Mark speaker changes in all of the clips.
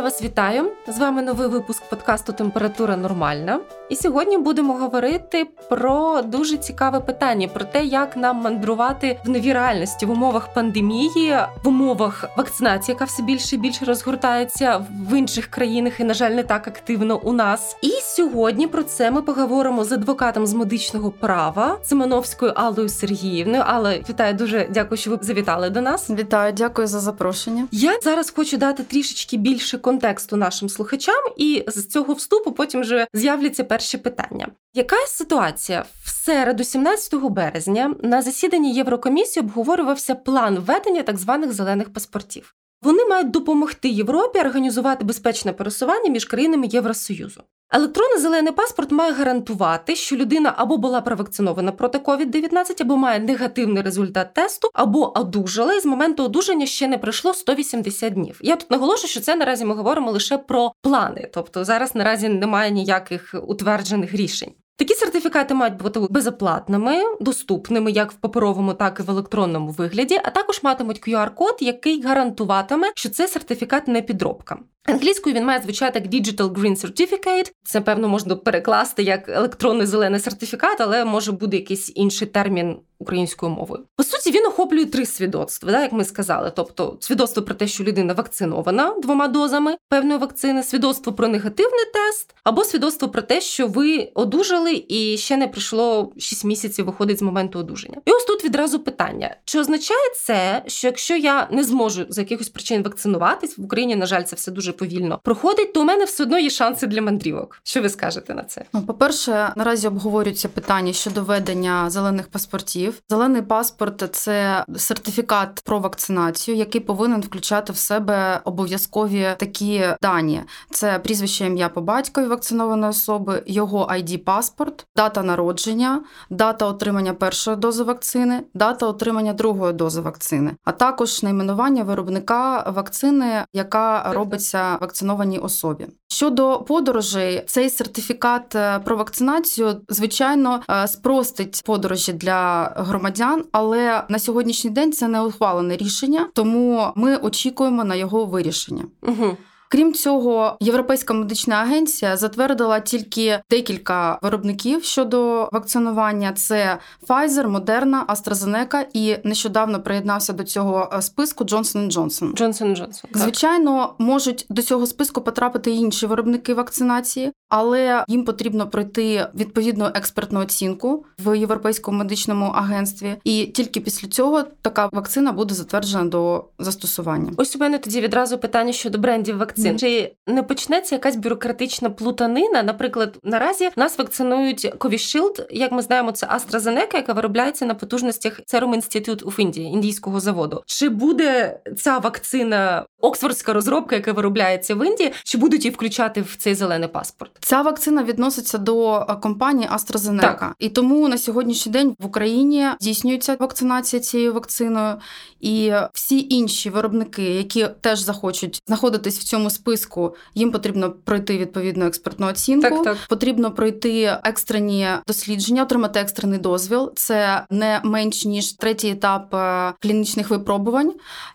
Speaker 1: Я вас вітаю. З вами новий випуск подкасту Температура нормальна. І сьогодні будемо говорити про дуже цікаве питання: про те, як нам мандрувати в новій реальності в умовах пандемії, в умовах вакцинації, яка все більше і більше розгортається в інших країнах, і на жаль, не так активно у нас. І сьогодні про це ми поговоримо з адвокатом з медичного права Семеновською Аллою Сергіївною. Алла, вітаю дуже дякую, що ви завітали до нас.
Speaker 2: Вітаю, дякую за запрошення.
Speaker 1: Я зараз хочу дати трішечки більше контексту нашим слухачам, і з цього вступу потім вже з'являться перші питання. Яка ситуація в середу, 17 березня, на засіданні Єврокомісії обговорювався план введення так званих зелених паспортів? Вони мають допомогти Європі організувати безпечне пересування між країнами Євросоюзу. Електронний зелений паспорт має гарантувати, що людина або була провакцинована проти COVID-19, або має негативний результат тесту, або одужала, і з моменту одужання ще не пройшло 180 днів. Я тут наголошую, що це наразі ми говоримо лише про плани, тобто зараз наразі немає ніяких утверджених рішень. Такі сертифікати мають бути безоплатними, доступними як в паперовому, так і в електронному вигляді, а також матимуть QR-код, який гарантуватиме, що це сертифікат не підробка. Англійською він має звучати як Digital Green Certificate. Це певно можна перекласти як електронний зелений сертифікат, але може бути якийсь інший термін українською мовою. По суті, він охоплює три свідоцтва, да, як ми сказали. Тобто, свідоцтво про те, що людина вакцинована двома дозами певної вакцини, свідоцтво про негативний тест, або свідоцтво про те, що ви одужали і ще не пройшло 6 місяців, виходить з моменту одужання. І ось тут відразу питання: чи означає це, що якщо я не зможу з якихось причин вакцинуватись в Україні, на жаль, це все дуже повільно проходить, то у мене все одно є шанси для мандрівок. Що ви скажете на це?
Speaker 2: Ну, по перше, наразі обговорюються питання щодо ведення зелених паспортів. Зелений паспорт це сертифікат про вакцинацію, який повинен включати в себе обов'язкові такі дані: це прізвище ім'я по батькові вакцинованої особи, його id паспорт, дата народження, дата отримання першої дози вакцини, дата отримання другої дози вакцини, а також найменування виробника вакцини, яка робиться вакцинованій особі. Щодо подорожей, цей сертифікат е, про вакцинацію звичайно е, спростить подорожі для громадян, але на сьогоднішній день це не ухвалене рішення, тому ми очікуємо на його вирішення.
Speaker 1: Угу.
Speaker 2: Крім цього, Європейська медична агенція затвердила тільки декілька виробників щодо вакцинування: це Pfizer, Moderna, AstraZeneca і нещодавно приєднався до цього е, списку Johnson Johnson.
Speaker 1: Johnson Johnson.
Speaker 2: Звичайно, можуть до цього списку потрапити інші виробники вакцинації, але їм потрібно пройти відповідну експертну оцінку в Європейському медичному агентстві, і тільки після цього така вакцина буде затверджена до застосування.
Speaker 1: Ось у мене тоді відразу питання щодо брендів вакцин вакцин. Чи не почнеться якась бюрократична плутанина? Наприклад, наразі нас вакцинують Covishield, як ми знаємо, це AstraZeneca, яка виробляється на потужностях Serum Institute of India, індійського заводу. Чи буде ця вакцина оксфордська розробка, яка виробляється в Індії, чи будуть її включати в цей зелений паспорт?
Speaker 2: Ця вакцина відноситься до е, компанії AstraZeneca. Так. і тому на сьогоднішній день в Україні здійснюється вакцинація цією вакциною, і всі інші виробники, які теж захочуть знаходитись в цьому списку, їм потрібно пройти відповідну експертну оцінку.
Speaker 1: Так, так.
Speaker 2: Потрібно пройти екстрені дослідження, отримати екстрений дозвіл. Це не менш ніж третій етап е, клінічних випробувань.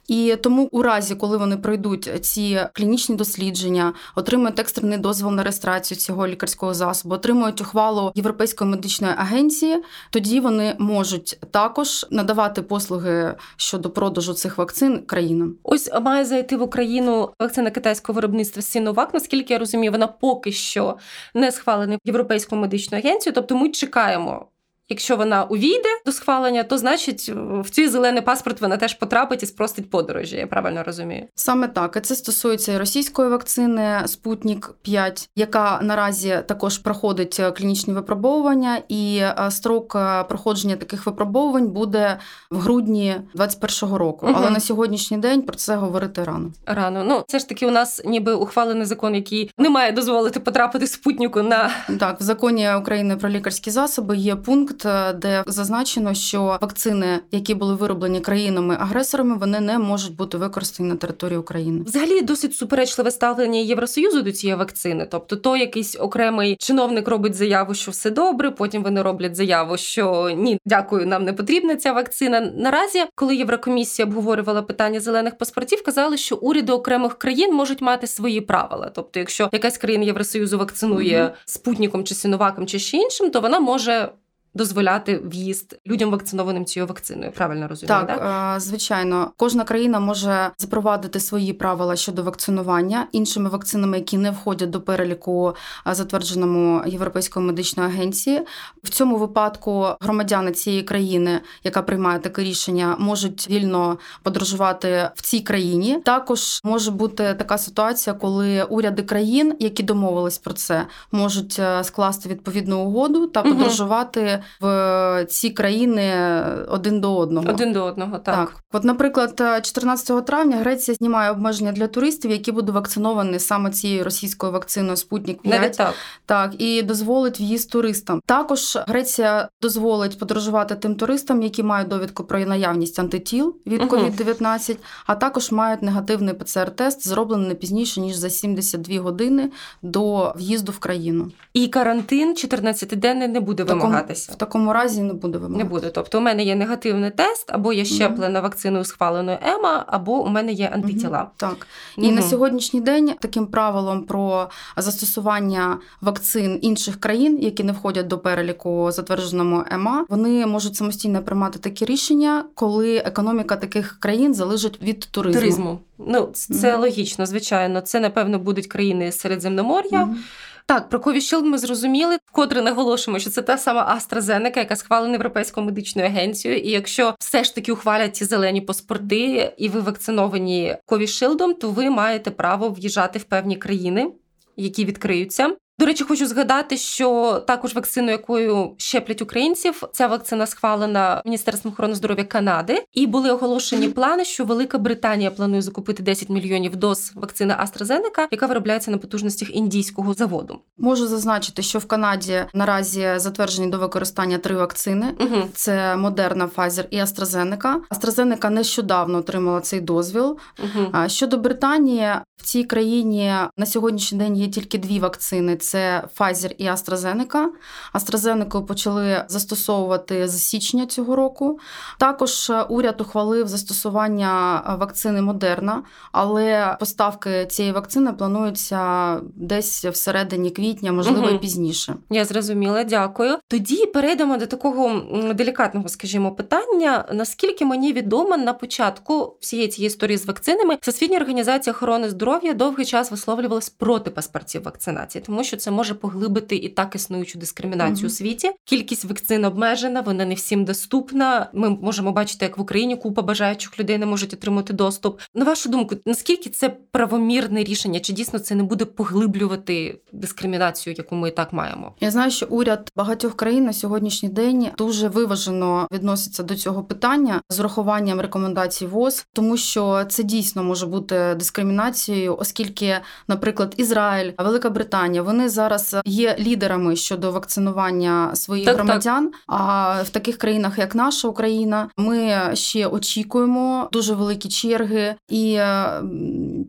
Speaker 2: І тому, у разі, коли вони пройдуть ці клінічні дослідження, отримують екстрений дозвіл на реєстрацію цього лікарського засобу, отримують ухвалу Європейської медичної агенції, тоді вони можуть також надавати послуги щодо продажу цих вакцин країнам.
Speaker 1: Ось має зайти в Україну вакцина китайського виробництва Сіновак. Наскільки я розумію, вона поки що не схвалена Європейською медичною агенцією. Тобто ми чекаємо Якщо вона увійде до схвалення, то значить в цей зелений паспорт вона теж потрапить і спростить подорожі. Я правильно розумію?
Speaker 2: Саме так. І Це стосується і російської вакцини Спутник 5 яка наразі також проходить е, клінічні випробовування, і е, строк е, проходження таких випробовувань буде в грудні 2021 року. Угу. Але на сьогоднішній день про це говорити рано.
Speaker 1: Рано. Ну це ж таки у нас ніби ухвалений закон, який не має дозволити потрапити спутнику на
Speaker 2: так. В законі України про лікарські засоби є пункт пункт, е, де зазначено, що вакцини, які були вироблені країнами-агресорами, вони не можуть бути використані на території України.
Speaker 1: Взагалі досить суперечливе ставлення Євросоюзу до цієї вакцини. Тобто, то якийсь окремий чиновник робить заяву, що все добре. Потім вони роблять заяву, що ні, дякую, нам не потрібна ця вакцина. Наразі, коли Єврокомісія обговорювала питання зелених паспортів, казали, що уряди окремих країн можуть мати свої правила. Тобто, якщо якась країна Євросоюзу вакцинує mm-hmm. спутником чи синоваком чи ще іншим, то вона може дозволяти в'їзд людям вакцинованим цією вакциною. Правильно розумію?
Speaker 2: Так,
Speaker 1: так?
Speaker 2: звичайно, кожна країна може запровадити свої правила щодо вакцинування іншими вакцинами, які не входять до переліку, затвердженому Європейською медичною агенцією. В цьому випадку громадяни цієї країни, яка приймає таке рішення, можуть вільно подорожувати в цій країні. Також може бути така ситуація, коли уряди країн, які домовились про це, можуть е, скласти відповідну угоду та подорожувати в ці країни один до одного.
Speaker 1: Один до одного, так. так.
Speaker 2: От, наприклад, 14 травня Греція знімає обмеження для туристів, які будуть вакциновані саме цією російською вакциною Спутник 5.
Speaker 1: Навіть так.
Speaker 2: так, і дозволить в'їзд туристам. Також Греція дозволить подорожувати тим туристам, які мають довідку про наявність антитіл від COVID-19, угу. а також мають негативний ПЦР-тест, зроблений не пізніше ніж за 72 години до в'їзду в країну.
Speaker 1: І карантин 14-денний не буде вимагатися
Speaker 2: в такому разі не буде вимагати.
Speaker 1: Не буде. Тобто, у мене є негативний тест, або я щеплена mm-hmm. вакциною схваленою ЕМА, або у мене є антитіла. Mm-hmm.
Speaker 2: Так і mm-hmm. на сьогоднішній день таким правилом про застосування вакцин інших країн, які не входять до переліку затвердженому ЕМА, вони можуть самостійно приймати такі рішення, коли економіка таких країн залежить від туризму.
Speaker 1: Туризму. Ну це логічно, звичайно. Це напевно будуть країни Середземномор'я. Так, про Ковішилд ми зрозуміли, вкотре наголошуємо, що це та сама AstraZeneca, яка схвалена Європейською медичною агенцією. І якщо все ж таки ухвалять ці зелені паспорти, і ви вакциновані Ковішилдом, то ви маєте право в'їжджати в певні країни, які відкриються. До речі, хочу згадати, що також вакцину, якою щеплять українців, ця вакцина схвалена Міністерством охорони здоров'я Канади, і були оголошені плани, що Велика Британія планує закупити 10 мільйонів доз вакцини AstraZeneca, яка виробляється на потужностях індійського заводу.
Speaker 2: Можу зазначити, що в Канаді наразі затверджені до використання три вакцини: угу. це Moderna, Pfizer і AstraZeneca. AstraZeneca нещодавно отримала цей дозвіл. Угу. Щодо Британії, в цій країні на сьогоднішній день є тільки дві вакцини це Pfizer і AstraZeneca. AstraZeneca почали застосовувати з січня цього року. Також е, уряд ухвалив застосування е, вакцини Модерна, але поставки цієї вакцини плануються десь всередині квітня, можливо, угу. і пізніше.
Speaker 1: Я зрозуміла, дякую. Тоді перейдемо до такого делікатного, скажімо, питання. Наскільки мені відомо, на початку всієї цієї історії з вакцинами Всесвітня організація охорони здоров'я довгий час висловлювалась проти паспортів вакцинації, тому що що це може поглибити і так існуючу дискримінацію mm-hmm. у світі. Кількість вакцин обмежена, вона не всім доступна. Ми можемо бачити, як в Україні купа бажаючих людей не можуть отримати доступ. На вашу думку, наскільки це правомірне рішення? Чи дійсно це не буде поглиблювати дискримінацію, яку ми і так маємо?
Speaker 2: Я знаю, що уряд багатьох країн на сьогоднішній день дуже виважено відноситься до цього питання з урахуванням рекомендацій ВОЗ, тому що це дійсно може бути дискримінацією, оскільки, наприклад, Ізраїль, Велика Британія, вони вони зараз є лідерами щодо вакцинування своїх так, громадян. Так. А в таких країнах, як наша Україна, ми ще очікуємо дуже великі черги, і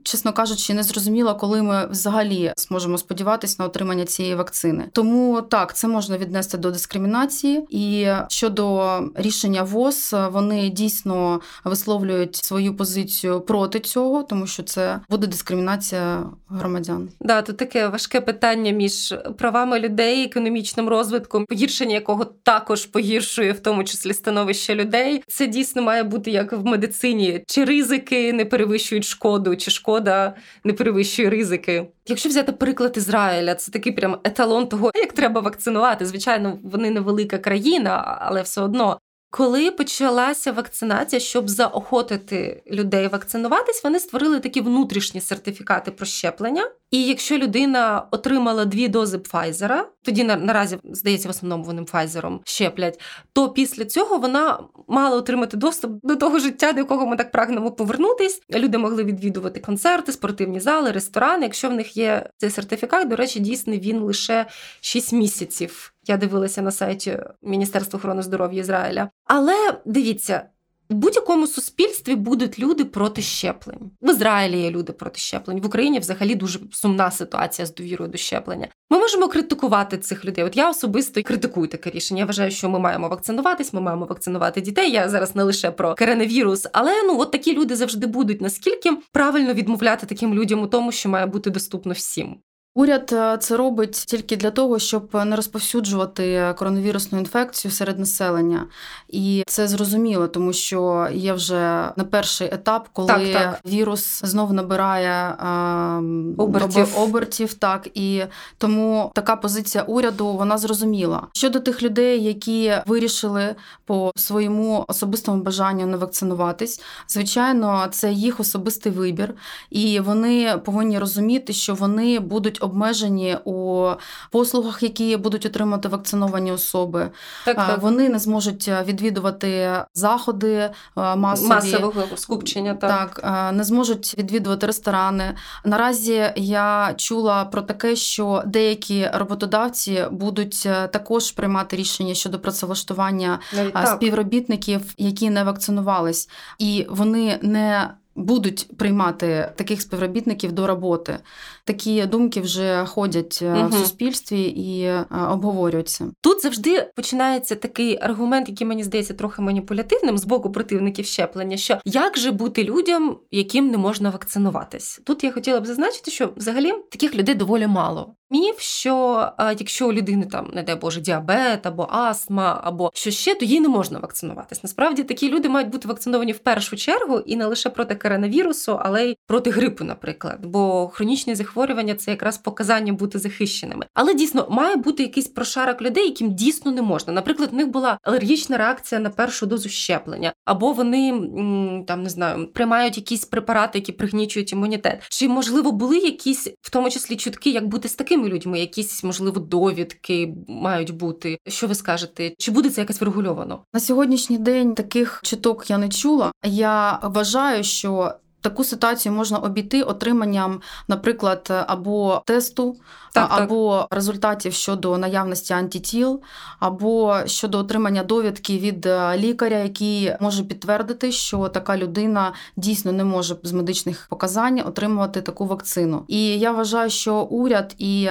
Speaker 2: чесно кажучи, не зрозуміло, коли ми взагалі зможемо сподіватися на отримання цієї вакцини. Тому так це можна віднести до дискримінації, і щодо рішення ВОЗ, вони дійсно висловлюють свою позицію проти цього, тому що це буде дискримінація громадян.
Speaker 1: Да, тут таке важке питання питання між правами людей, економічним розвитком, погіршення якого також погіршує, в тому числі становище людей. Це дійсно має бути як в медицині, чи ризики не перевищують шкоду, чи шкода не перевищує ризики. Якщо взяти приклад Ізраїля, це такий прям еталон того, як треба вакцинувати. Звичайно, вони невелика країна, але все одно коли почалася вакцинація, щоб заохотити людей вакцинуватись, вони створили такі внутрішні сертифікати про щеплення. І якщо людина отримала дві дози Пфайзера, тоді наразі здається, в основному вони Пфайзером щеплять, то після цього вона мала отримати доступ до того життя, до якого ми так прагнемо повернутись. Люди могли відвідувати концерти, спортивні зали, ресторани. Якщо в них є цей сертифікат, до речі, дійсно він лише 6 місяців Я дивилася на сайті Міністерства охорони здоров'я Ізраїля. Але дивіться, в будь-якому суспільстві будуть люди проти щеплень. В Ізраїлі є люди проти щеплень. В Україні взагалі дуже сумна ситуація з довірою до щеплення. Ми можемо критикувати цих людей. От я особисто критикую таке рішення. Я вважаю, що ми маємо вакцинуватись, ми маємо вакцинувати дітей. Я зараз не лише про коронавірус, але ну от такі люди завжди будуть. Наскільки правильно відмовляти таким людям у тому, що має бути доступно всім?
Speaker 2: Уряд е, це робить тільки для того, щоб не розповсюджувати коронавірусну інфекцію серед населення, і це зрозуміло, тому що є вже не перший етап, коли так, так. вірус знову набирає обертів. обертів. Так і тому така позиція уряду вона зрозуміла щодо тих людей, які вирішили по своєму особистому бажанню не вакцинуватись. Звичайно, це їх особистий вибір, і вони повинні розуміти, що вони будуть обмежені у послугах, які будуть отримати вакциновані особи. Так, так. Вони не зможуть відвідувати заходи масові.
Speaker 1: масового скупчення. Так.
Speaker 2: так, не зможуть відвідувати ресторани. Наразі я чула про таке, що деякі роботодавці будуть також приймати рішення щодо працевлаштування співробітників, які не вакцинувались, і вони не будуть приймати таких співробітників до роботи. Такі думки вже ходять угу. в суспільстві і е, обговорюються.
Speaker 1: Тут завжди починається такий аргумент, який мені здається трохи маніпулятивним з боку противників щеплення. Що як же бути людям, яким не можна вакцинуватись? Тут я хотіла б зазначити, що взагалі таких людей доволі мало. Міф, що а, якщо у людини там, не дай Боже, діабет або астма, або що ще, то їй не можна вакцинуватись. Насправді такі люди мають бути вакциновані в першу чергу і не лише проти коронавірусу, але й проти грипу, наприклад. Бо хронічні захворювання це якраз показання бути захищеними. Але дійсно має бути якийсь прошарок людей, яким дійсно не можна. Наприклад, в них була алергічна реакція на першу дозу щеплення, або вони там не знаю, приймають якісь препарати, які пригнічують імунітет. Чи можливо були якісь, в тому числі чутки, як бути з такими людьми, якісь можливо довідки мають бути. Що ви скажете? Чи буде це якось врегульовано?
Speaker 2: На сьогоднішній день таких чуток я не чула. Я вважаю, що Таку ситуацію можна обійти отриманням, наприклад, або тесту, так, або так. результатів щодо наявності антитіл, або щодо отримання довідки від е, лікаря, який може підтвердити, що така людина дійсно не може з медичних показань отримувати таку вакцину. І я вважаю, що уряд і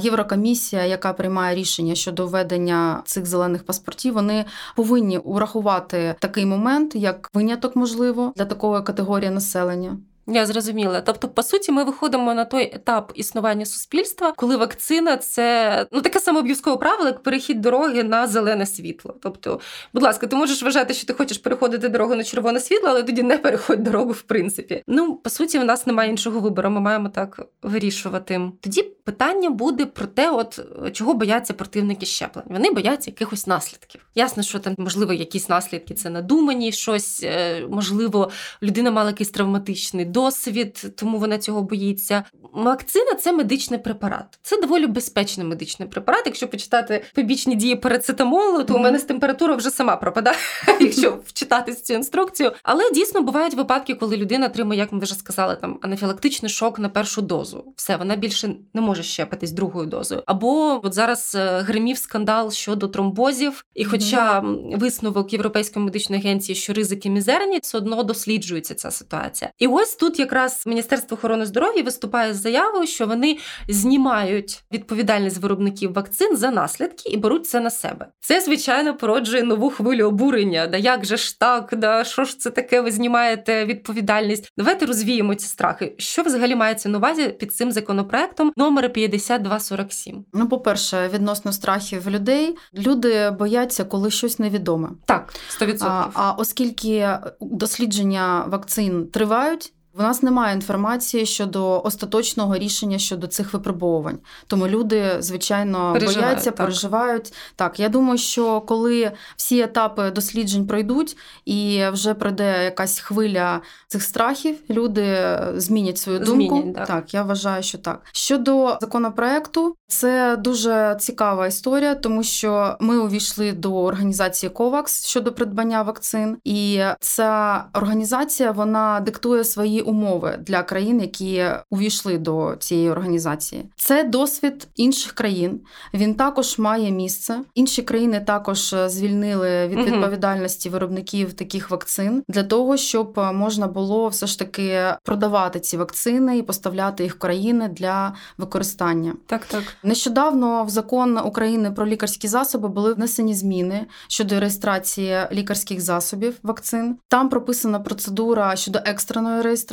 Speaker 2: Єврокомісія, яка приймає рішення щодо введення цих зелених паспортів, вони повинні урахувати такий момент, як виняток можливо для такої категорії населення.
Speaker 1: Я зрозуміла. Тобто, по суті, ми виходимо на той етап існування суспільства, коли вакцина це ну таке саме обов'язкове правило, як перехід дороги на зелене світло. Тобто, будь ласка, ти можеш вважати, що ти хочеш переходити дорогу на червоне світло, але тоді не переходь дорогу, в принципі. Ну, по суті, в нас немає іншого вибору. Ми маємо так вирішувати. Тоді питання буде про те, от чого бояться противники щеплень. Вони бояться якихось наслідків. Ясно, що там можливо якісь наслідки це надумані, щось е, можливо, людина мала якийсь травматичний досвід, тому вона цього боїться. Вакцина це медичний препарат. Це доволі безпечний медичний препарат. Якщо почитати побічні дії парацетамолу, то mm-hmm. у мене з температура вже сама пропадає, якщо вчитати цю інструкцію. Але дійсно бувають випадки, коли людина отримує, як ми вже сказали, там анафілактичний шок на першу дозу. Все, вона більше не може щепитись другою дозою. Або от зараз е, гримів скандал щодо тромбозів, і, хоча mm-hmm. висновок Європейської медичної агенції, що ризики мізерні, все одно досліджується ця ситуація. І ось тут якраз Міністерство охорони здоров'я виступає з заявою, що вони знімають відповідальність виробників вакцин за наслідки і беруть це на себе. Це звичайно породжує нову хвилю обурення. Да як же ж так, да що ж це таке? Ви знімаєте відповідальність? Давайте розвіємо ці страхи. Що взагалі мається на увазі під цим законопроектом номер 5247?
Speaker 2: Ну, по перше, відносно страхів людей люди бояться, коли щось невідоме.
Speaker 1: Так, 100%.
Speaker 2: А, а оскільки дослідження вакцин тривають. В нас немає інформації щодо остаточного рішення щодо цих випробовувань. Тому люди, звичайно, переживають, бояться, так. переживають. Так, я думаю, що коли всі етапи досліджень пройдуть і вже пройде якась хвиля цих страхів, люди змінять свою думку. Змінять, так. так, я вважаю, що так. Щодо законопроекту, це дуже цікава історія, тому що ми увійшли до організації COVAX щодо придбання вакцин, і ця організація вона диктує свої умови для країн, які увійшли до цієї організації. Це досвід інших країн. Він також має місце. Інші країни також звільнили від відповідальності виробників таких вакцин для того, щоб можна було все ж таки продавати ці вакцини і поставляти їх в країни для використання.
Speaker 1: Так, так
Speaker 2: нещодавно в закон України про лікарські засоби були внесені зміни щодо реєстрації лікарських засобів вакцин. Там прописана процедура щодо екстреної реєстрації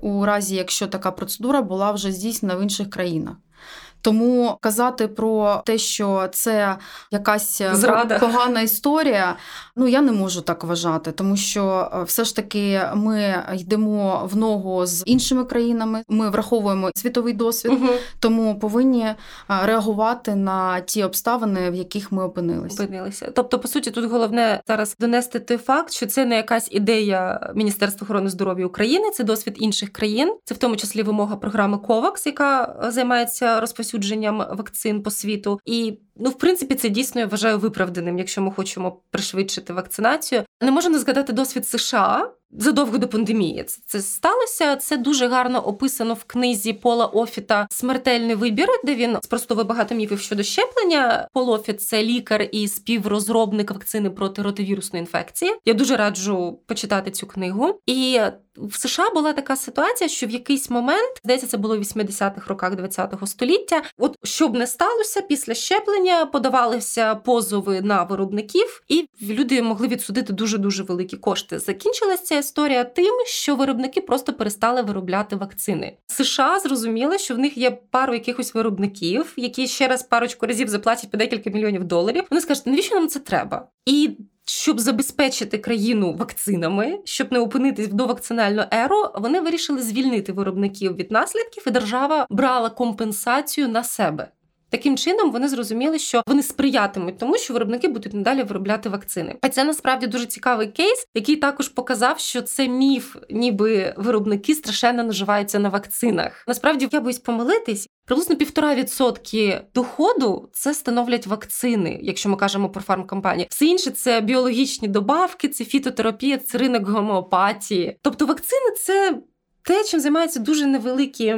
Speaker 2: у разі, якщо така процедура була вже здійснена в інших країнах. Тому казати про те, що це якась е,
Speaker 1: Зрада.
Speaker 2: погана історія, ну я не можу так вважати, тому що е, все ж таки ми йдемо в ногу з іншими країнами. Ми враховуємо світовий досвід, угу. тому повинні е, реагувати на ті обставини, в яких ми опинилися.
Speaker 1: Опинилися. Тобто, по суті, тут головне зараз донести той факт, що це не якась ідея Міністерства охорони здоров'я України, це досвід інших країн, це в тому числі вимога програми COVAX, яка займається розпосюдженням розповсюдженням вакцин по світу. І ну, в принципі, це дійсно я вважаю виправданим, якщо ми хочемо пришвидшити вакцинацію. Не можу не згадати досвід США. Задовго до пандемії це, це сталося. Це дуже гарно описано в книзі Пола Офіта Смертельний вибір, де він спростовує багато міфів щодо щеплення. Пол Офіт – це лікар і співрозробник вакцини проти ротовірусної інфекції. Я дуже раджу почитати цю книгу. І в США була така ситуація, що в якийсь момент здається, це було в 80-х роках ХХ століття. От щоб не сталося після щеплення, подавалися позови на виробників, і люди могли відсудити дуже дуже великі кошти. Закінчилася ця історія тим, що виробники просто перестали виробляти вакцини. США зрозуміли, що в них є пару якихось виробників, які ще раз парочку разів заплатять по декілька мільйонів доларів. Вони скажуть, навіщо нам це треба? І щоб забезпечити країну вакцинами, щоб не опинитись в довакцинальну еру, вони вирішили звільнити виробників від наслідків, і держава брала компенсацію на себе. Таким чином вони зрозуміли, що вони сприятимуть тому, що виробники будуть надалі виробляти вакцини. А це насправді дуже цікавий кейс, який також показав, що це міф, ніби виробники страшенно наживаються на вакцинах. Насправді я боюсь помилитись. Приблизно півтора відсотки доходу це становлять вакцини, якщо ми кажемо про фармкомпанії. Все інше це біологічні добавки, це фітотерапія, це ринок гомеопатії. Тобто вакцини це те, чим займаються дуже невеликі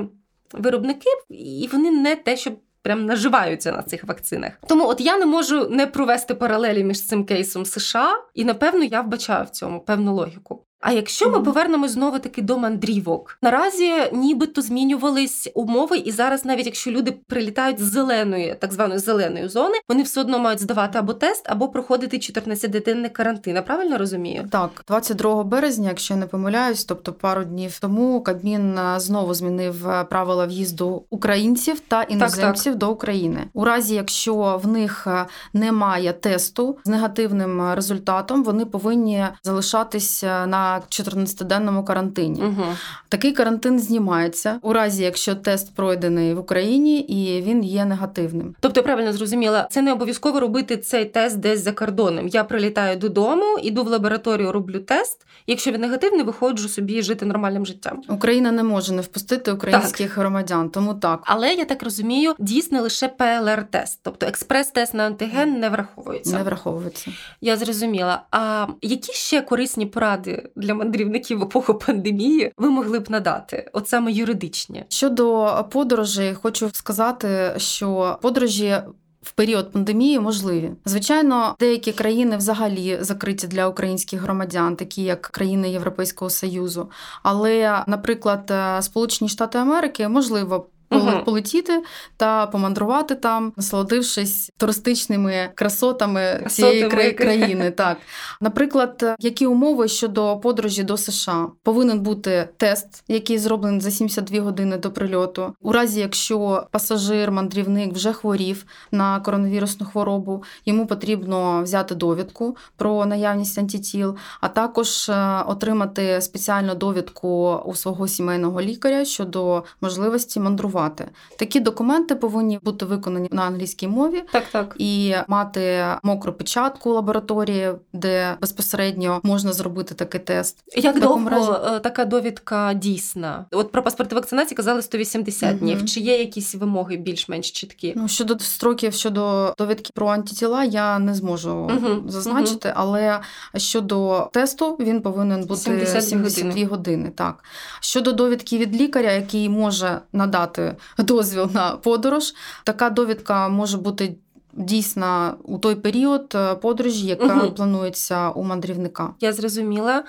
Speaker 1: виробники, і вони не те, щоб прям наживаються на цих вакцинах. Тому от я не можу не провести паралелі між цим кейсом США, і напевно я вбачаю в цьому певну логіку. А якщо ми повернемось знову таки до мандрівок, наразі нібито змінювались умови, і зараз, навіть якщо люди прилітають з зеленої, так званої зеленої зони, вони все одно мають здавати або тест, або проходити 14-денний карантин. Я правильно розумію?
Speaker 2: Так, 22 березня, якщо я не помиляюсь, тобто пару днів тому Кабмін е, знову змінив е, правила в'їзду українців та іноземців так, так. до України. У разі, якщо в них е, немає тесту з негативним результатом, вони повинні залишатись на 14-денному карантині. Угу. Такий карантин знімається у разі, якщо тест пройдений в Україні і він є негативним.
Speaker 1: Тобто, я правильно зрозуміла, це не обов'язково робити цей тест десь за кордоном. Я прилітаю додому, іду в лабораторію, роблю тест. Якщо він негативний, виходжу собі жити нормальним життям.
Speaker 2: Україна не може не впустити українських так. громадян, тому так.
Speaker 1: Але я так розумію, дійсно лише ПЛР-тест, тобто експрес-тест на антиген не враховується.
Speaker 2: Не враховується.
Speaker 1: Я зрозуміла. А які ще корисні поради для мандрівників в епоху пандемії ви могли б надати? От саме юридичні
Speaker 2: щодо подорожей, хочу сказати, що подорожі. В період пандемії можливі. Звичайно, деякі країни взагалі закриті для українських громадян, такі як країни Європейського Союзу. Але, наприклад, Сполучені Штати Америки можливо угу. полетіти та помандрувати там, насолодившись туристичними красотами цієї кра... країни. Так, наприклад, які умови щодо подорожі до США повинен бути тест, який зроблений за 72 години до прильоту, у разі якщо пасажир, мандрівник вже хворів на коронавірусну хворобу, йому потрібно взяти довідку про наявність антитіл, а також е, отримати спеціальну довідку у свого сімейного лікаря щодо можливості мандрувати працювати. Такі документи повинні бути виконані на англійській мові
Speaker 1: так, так.
Speaker 2: і мати мокру печатку лабораторії, де безпосередньо можна зробити такий тест.
Speaker 1: Як довго разі... Е, така довідка дійсна? От про паспорти вакцинації казали 180 угу. днів. Чи є якісь вимоги більш-менш чіткі?
Speaker 2: Ну щодо строків щодо довідки про антитіла, я не зможу угу. зазначити, угу. але щодо тесту він повинен бути 72, 72 години. години. Так щодо довідки від лікаря, який може надати дозвіл на подорож, така довідка може бути дійсно у той період е, подорожі, яка угу. планується у мандрівника.
Speaker 1: Я зрозуміла.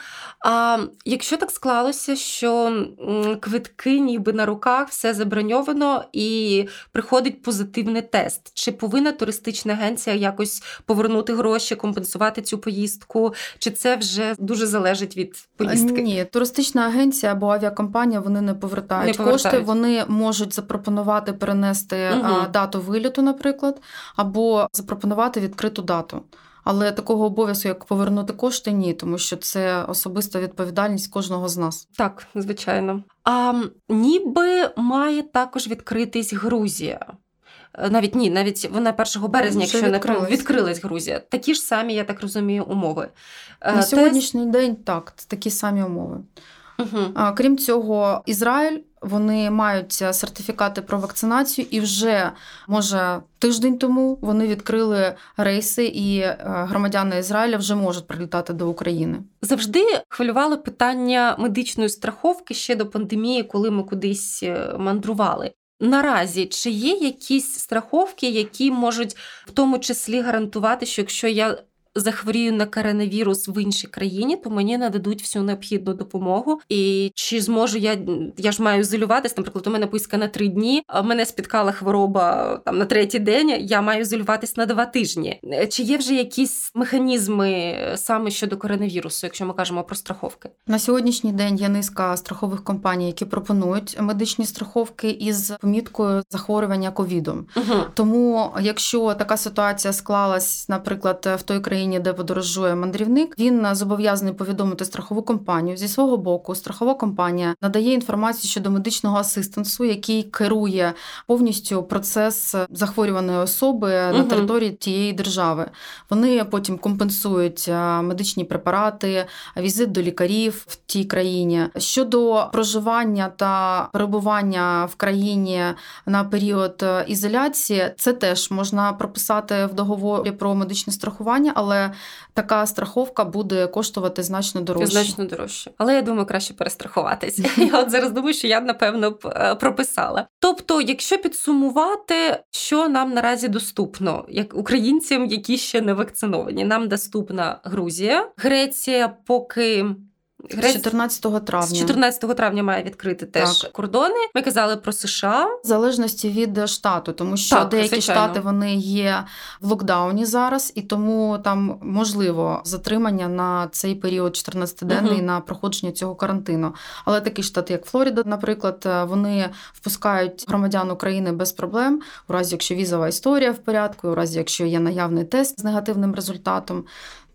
Speaker 1: А якщо так склалося, що квитки ніби на руках все заброньовано і приходить позитивний тест, чи повинна туристична агенція якось повернути гроші, компенсувати цю поїздку, чи це вже дуже залежить від поїздки?
Speaker 2: Ні, туристична агенція або авіакомпанія вони не повертають, не повертають. кошти. Вони можуть запропонувати перенести угу. дату виліту, наприклад. або або запропонувати відкриту дату. Але такого обов'язку, як повернути кошти, ні, тому що це особиста відповідальність кожного з нас.
Speaker 1: Так, звичайно. А ніби має також відкритись Грузія. Е, навіть ні, навіть вона 1 березня, якщо не відкрилась. відкрилась Грузія. Такі ж самі, я так розумію, умови.
Speaker 2: Е, На сьогоднішній день так, такі самі умови. Угу. Крім цього, Ізраїль вони мають сертифікати про вакцинацію, і вже може тиждень тому вони відкрили рейси, і е, громадяни Ізраїля вже можуть прилітати до України.
Speaker 1: Завжди хвилювало питання медичної страховки ще до пандемії, коли ми кудись е, мандрували. Наразі чи є якісь страховки, які можуть в тому числі гарантувати, що якщо я захворію на коронавірус в іншій країні, то мені нададуть всю необхідну допомогу. І чи зможу я я ж маю ізолюватися? Наприклад, у мене поїздка на три дні. а Мене спіткала хвороба там на третій день. Я маю ізолюватись на два тижні. Чи є вже якісь механізми саме щодо коронавірусу, якщо ми кажемо про страховки?
Speaker 2: На сьогоднішній день є низка страхових компаній, які пропонують медичні страховки із поміткою захворювання ковідом. Угу. Тому, якщо така ситуація склалась, наприклад, в той країні країні, де подорожує мандрівник, він зобов'язаний повідомити страхову компанію. Зі свого боку, страхова компанія надає інформацію щодо медичного асистенсу, який керує повністю процес захворюваної особи угу. на території тієї держави. Вони потім компенсують медичні препарати, візит до лікарів в тій країні. Щодо проживання та перебування в країні на період ізоляції, це теж можна прописати в договорі про медичне страхування, але але така страховка буде коштувати значно дорожче.
Speaker 1: Значно дорожче. Але я думаю, краще перестрахуватися. Я от зараз думаю, що я напевно б е, прописала. Тобто, якщо підсумувати, що нам наразі доступно, як українцям, які ще не вакциновані, нам доступна Грузія, Греція, поки.
Speaker 2: З 14 травня.
Speaker 1: З 14 травня має відкрити теж так. кордони. Ми казали про США
Speaker 2: в залежності від штату, тому що так, деякі звичайно. штати вони є в локдауні зараз, і тому там можливо затримання на цей період 14-денний угу. на проходження цього карантину. Але такі штати, як Флорида, наприклад, вони впускають громадян України без проблем, у разі якщо візова історія в порядку, у разі якщо є наявний тест з негативним результатом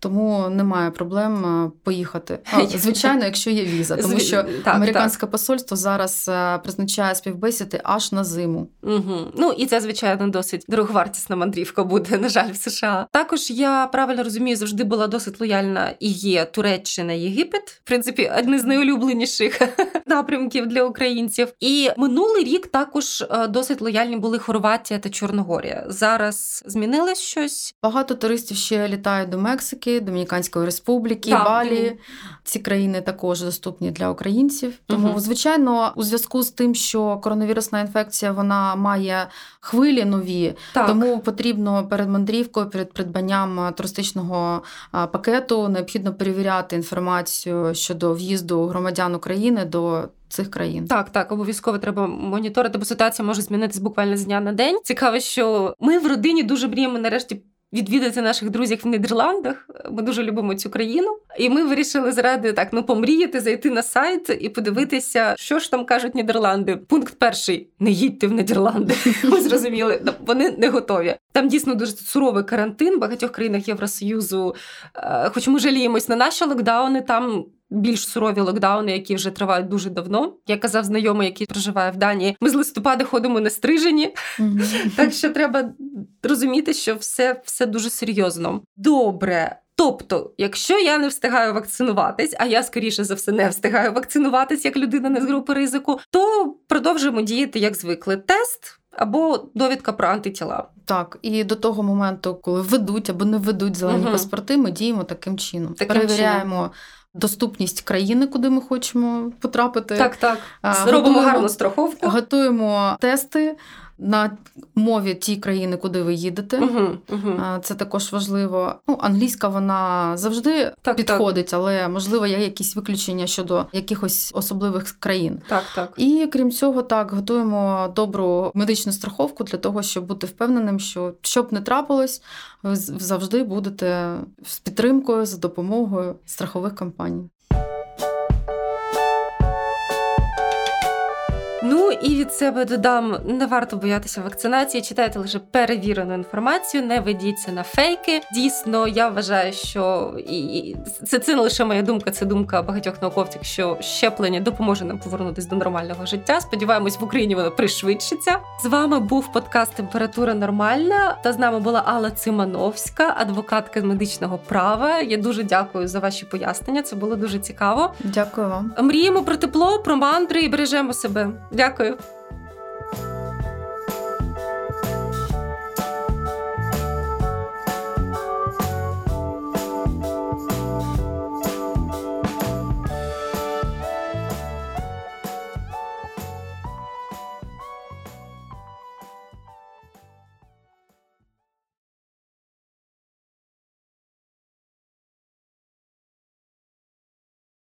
Speaker 2: тому немає проблем е, поїхати. А, звичайно, якщо є віза, тому що так, американське так. посольство зараз е, призначає співбесіди аж на зиму.
Speaker 1: Угу. Ну і це звичайно досить дороговартісна мандрівка буде. На жаль, в США. Також я правильно розумію, завжди була досить лояльна і є Туреччина, Єгипет. В принципі, одне з найулюбленіших напрямків для українців. І минулий рік також е, досить лояльні були Хорватія та Чорногорія. Зараз змінилось щось.
Speaker 2: Багато туристів ще літають до Мексики. Домініканської Республіки, так. Балі. Ці країни також доступні для українців. Тому, угу. звичайно, у зв'язку з тим, що коронавірусна інфекція вона має хвилі нові, так. тому потрібно перед мандрівкою, перед придбанням туристичного пакету необхідно перевіряти інформацію щодо в'їзду громадян України до. Цих країн
Speaker 1: так, так обов'язково треба моніторити, бо ситуація може змінитися буквально з дня на день. Цікаво, що ми в родині дуже мріємо нарешті відвідати наших друзів в Нідерландах. Ми дуже любимо цю країну. І ми вирішили заради так ну помріяти, зайти на сайт і подивитися, що ж там кажуть Нідерланди. Пункт перший: не їдьте в Нідерланди. Ми зрозуміли, вони не готові. Там дійсно дуже суровий карантин в багатьох країнах Євросоюзу. Е, хоч ми жаліємось на наші локдауни, там більш сурові локдауни, які вже тривають дуже давно. Я казав знайомий, який проживає в Данії. Ми з листопада ходимо не стрижені, так що треба розуміти, що все, все дуже серйозно. Добре. Тобто, якщо я не встигаю вакцинуватись, а я скоріше за все не встигаю вакцинуватись як людина не з групи ризику, то продовжуємо діяти як звикли. Тест або довідка про антитіла.
Speaker 2: Так, і до того моменту, коли ведуть або не ведуть зелені
Speaker 1: Мгм.
Speaker 2: паспорти, ми діємо таким чином.
Speaker 1: Таким
Speaker 2: Перевіряємо доступність країни, куди ми хочемо потрапити.
Speaker 1: Так, так.
Speaker 2: Готуємо-
Speaker 1: гарну страховку.
Speaker 2: Готуємо тести на мові тій країни, куди ви їдете. А, Це також важливо. Ну, англійська вона завжди
Speaker 1: Так,
Speaker 2: підходить, але можливо є якісь виключення щодо якихось особливих країн.
Speaker 1: Так, так.
Speaker 2: І крім цього, так готуємо добру медичну страховку для того, щоб бути впевненим, що що б не трапилось, ви завжди будете з підтримкою за допомогою страхових компаній.
Speaker 1: І від себе додам: не варто боятися вакцинації. Читайте лише перевірену інформацію, не ведіться на фейки. Дійсно, я вважаю, що і це, це не лише моя думка, це думка багатьох науковців, що щеплення допоможе нам повернутися до нормального життя. Сподіваємось, в Україні воно пришвидшиться. З вами був подкаст Температура нормальна. Та з нами була Алла Цимановська, адвокатка з медичного права. Я дуже дякую за ваші пояснення. Це було дуже цікаво.
Speaker 2: Дякую вам.
Speaker 1: Мріємо про тепло, про мандри і бережемо себе. Дякую. る